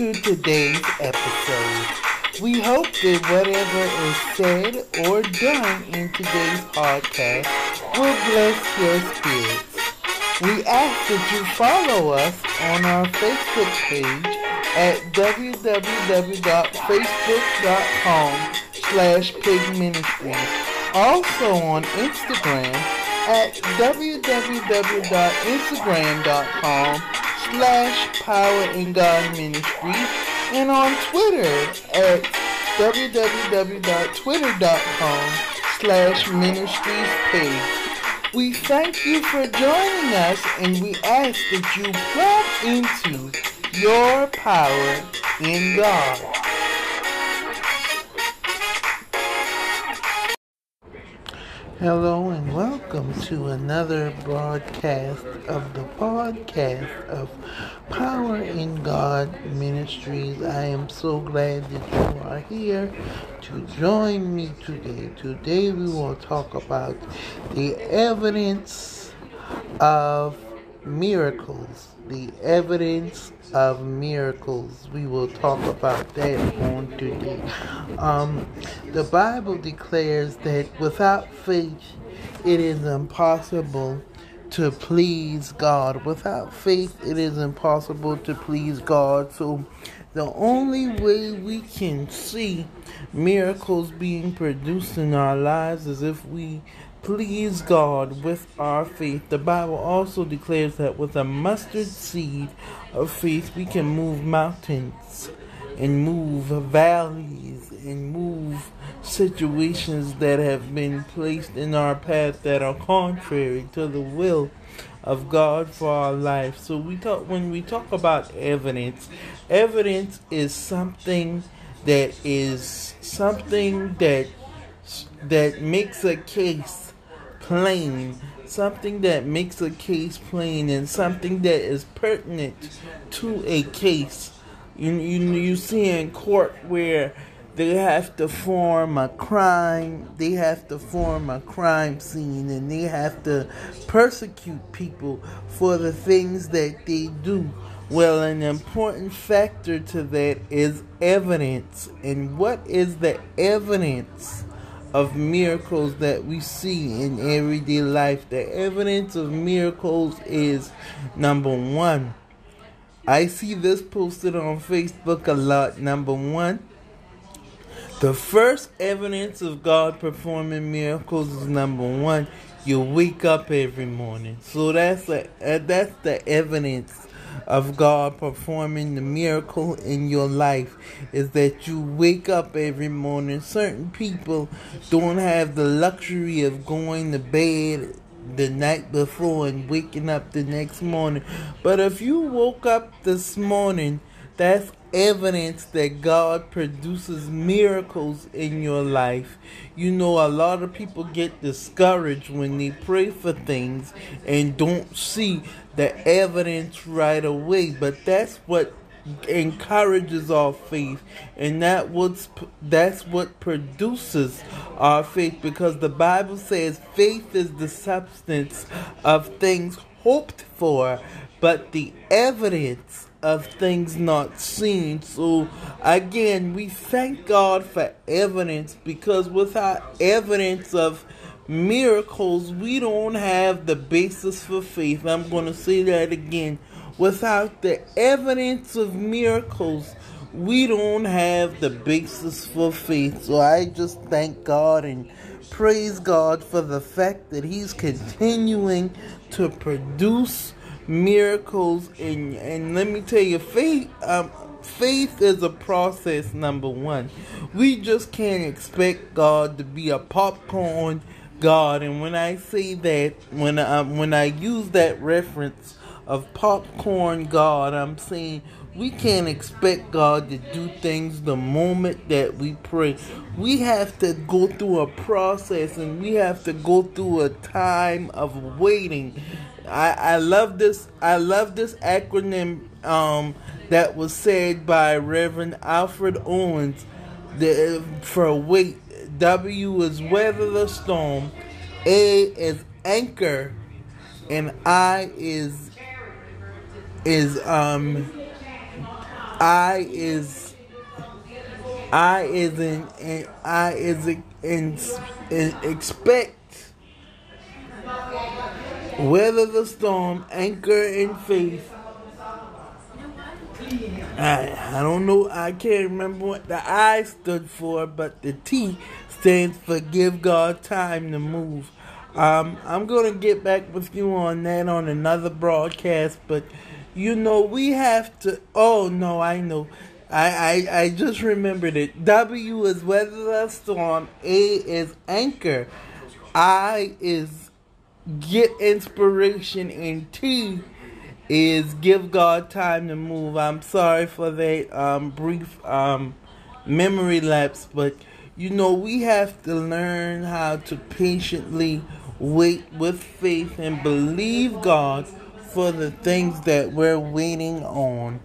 To today's episode. We hope that whatever is said or done in today's podcast will bless your spirits. We ask that you follow us on our Facebook page at www.facebook.com slash pigministries. Also on Instagram at www.instagram.com slash Power in God Ministries and on Twitter at www.twitter.com slash ministries page. We thank you for joining us and we ask that you plug into your power in God. Hello and welcome to another broadcast of the podcast of Power in God Ministries. I am so glad that you are here to join me today. Today we will talk about the evidence of miracles. The evidence of miracles. We will talk about that on today. Um, the Bible declares that without faith, it is impossible to please God. Without faith, it is impossible to please God. So, the only way we can see miracles being produced in our lives is if we please God with our faith. The Bible also declares that with a mustard seed of faith, we can move mountains and move valleys and move situations that have been placed in our path that are contrary to the will of God for our life. So we talk when we talk about evidence, evidence is something that is something that that makes a case plain, something that makes a case plain, and something that is pertinent to a case. You, you, you see in court where they have to form a crime, they have to form a crime scene, and they have to persecute people for the things that they do. Well, an important factor to that is evidence. And what is the evidence? Of miracles that we see in everyday life. The evidence of miracles is number one. I see this posted on Facebook a lot. Number one, the first evidence of God performing miracles is number one. You wake up every morning, so that's a, uh, that's the evidence of God performing the miracle in your life is that you wake up every morning. Certain people don't have the luxury of going to bed the night before and waking up the next morning. But if you woke up this morning, that's evidence that God produces miracles in your life. You know, a lot of people get discouraged when they pray for things and don't see the evidence right away, but that's what encourages our faith and that what's that's what produces our faith because the bible says faith is the substance of things hoped for but the evidence of things not seen. So, again, we thank God for evidence because without evidence of miracles, we don't have the basis for faith. I'm going to say that again. Without the evidence of miracles, we don't have the basis for faith. So I just thank God and praise God for the fact that He's continuing to produce miracles and and let me tell you faith um faith is a process number one we just can't expect god to be a popcorn god and when i say that when i when i use that reference of popcorn god i'm saying we can't expect God to do things the moment that we pray. We have to go through a process and we have to go through a time of waiting I, I love this I love this acronym um, that was said by Reverend Alfred Owens the, for wait W is weather the storm A is anchor and I is is um I is I is in, in I is in, in, in expect weather the storm, anchor in faith. I I don't know. I can't remember what the I stood for, but the T stands for give God time to move. Um, I'm gonna get back with you on that on another broadcast, but you know we have to. Oh no, I know. I, I, I just remembered it. W is weather the storm. A is anchor. I is get inspiration. And T is give God time to move. I'm sorry for that um, brief um, memory lapse, but you know, we have to learn how to patiently wait with faith and believe God for the things that we're waiting on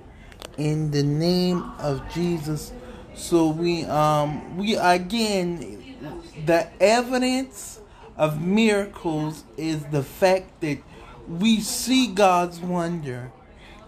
in the name of Jesus. So we um we again the evidence of miracles is the fact that we see God's wonder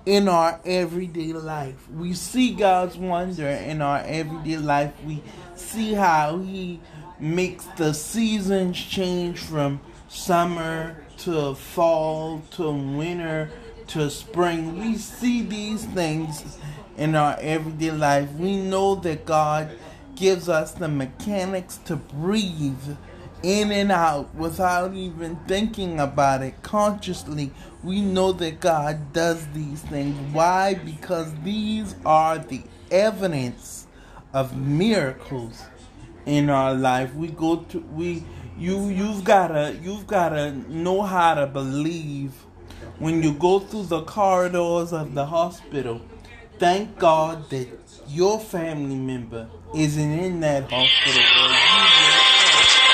in our everyday life. We see God's wonder in our everyday life. We see how He makes the seasons change from summer to fall to winter to spring. We see these things in our everyday life. We know that God gives us the mechanics to breathe in and out without even thinking about it consciously. We know that God does these things. Why? Because these are the evidence of miracles in our life. We go to we you you've gotta you've gotta know how to believe when you go through the corridors of the hospital. Thank God that your family member isn't in that hospital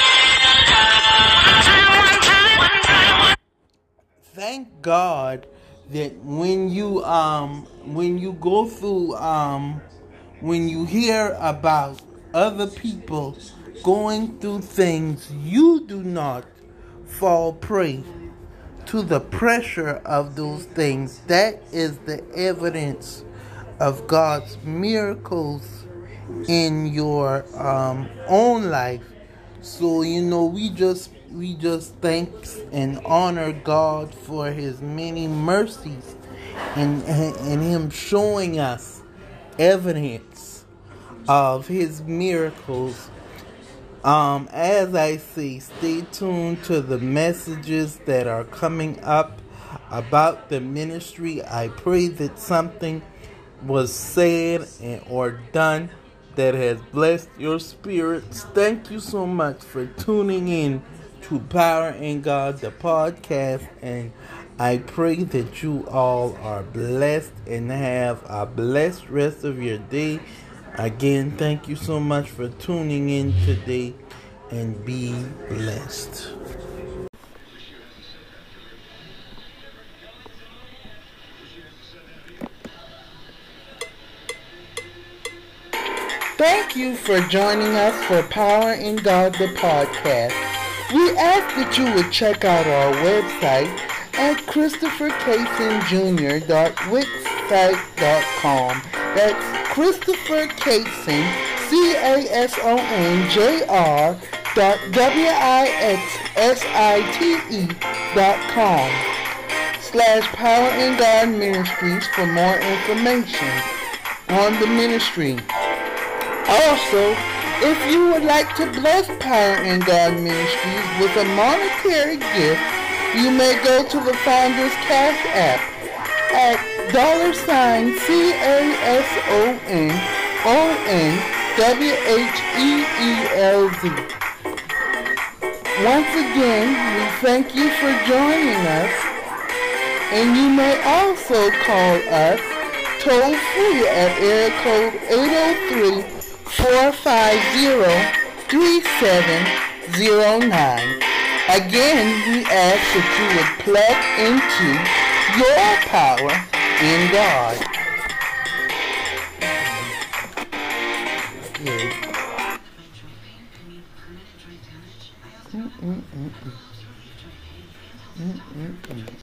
Thank God that when you um when you go through um when you hear about other people going through things, you do not fall prey to the pressure of those things. That is the evidence of God's miracles in your um, own life. So you know, we just we just thank and honor God for His many mercies and and Him showing us evidence of His miracles um, as I say, stay tuned to the messages that are coming up about the ministry. I pray that something was said and or done that has blessed your spirits. Thank you so much for tuning in to Power in God, the podcast, and I pray that you all are blessed and have a blessed rest of your day. Again, thank you so much for tuning in today and be blessed. You for joining us for Power in God the podcast. We ask that you would check out our website at christophercason.wixsite.com. That's Christopher Cason, C-A-S-O-N-J-R dot W-I-X-S-I-T-E dot com slash Power in God Ministries for more information on the ministry. Also, if you would like to bless Power in God Ministries with a monetary gift, you may go to the Founders Cash App at dollar sign C-A-S-O-N-O-N-W-H-E-E-L-Z. Once again, we thank you for joining us, and you may also call us toll free at area code oh 803-450-3709. Again, we ask that you would plug into your power in God. Mm-mm-mm. Mm-mm-mm.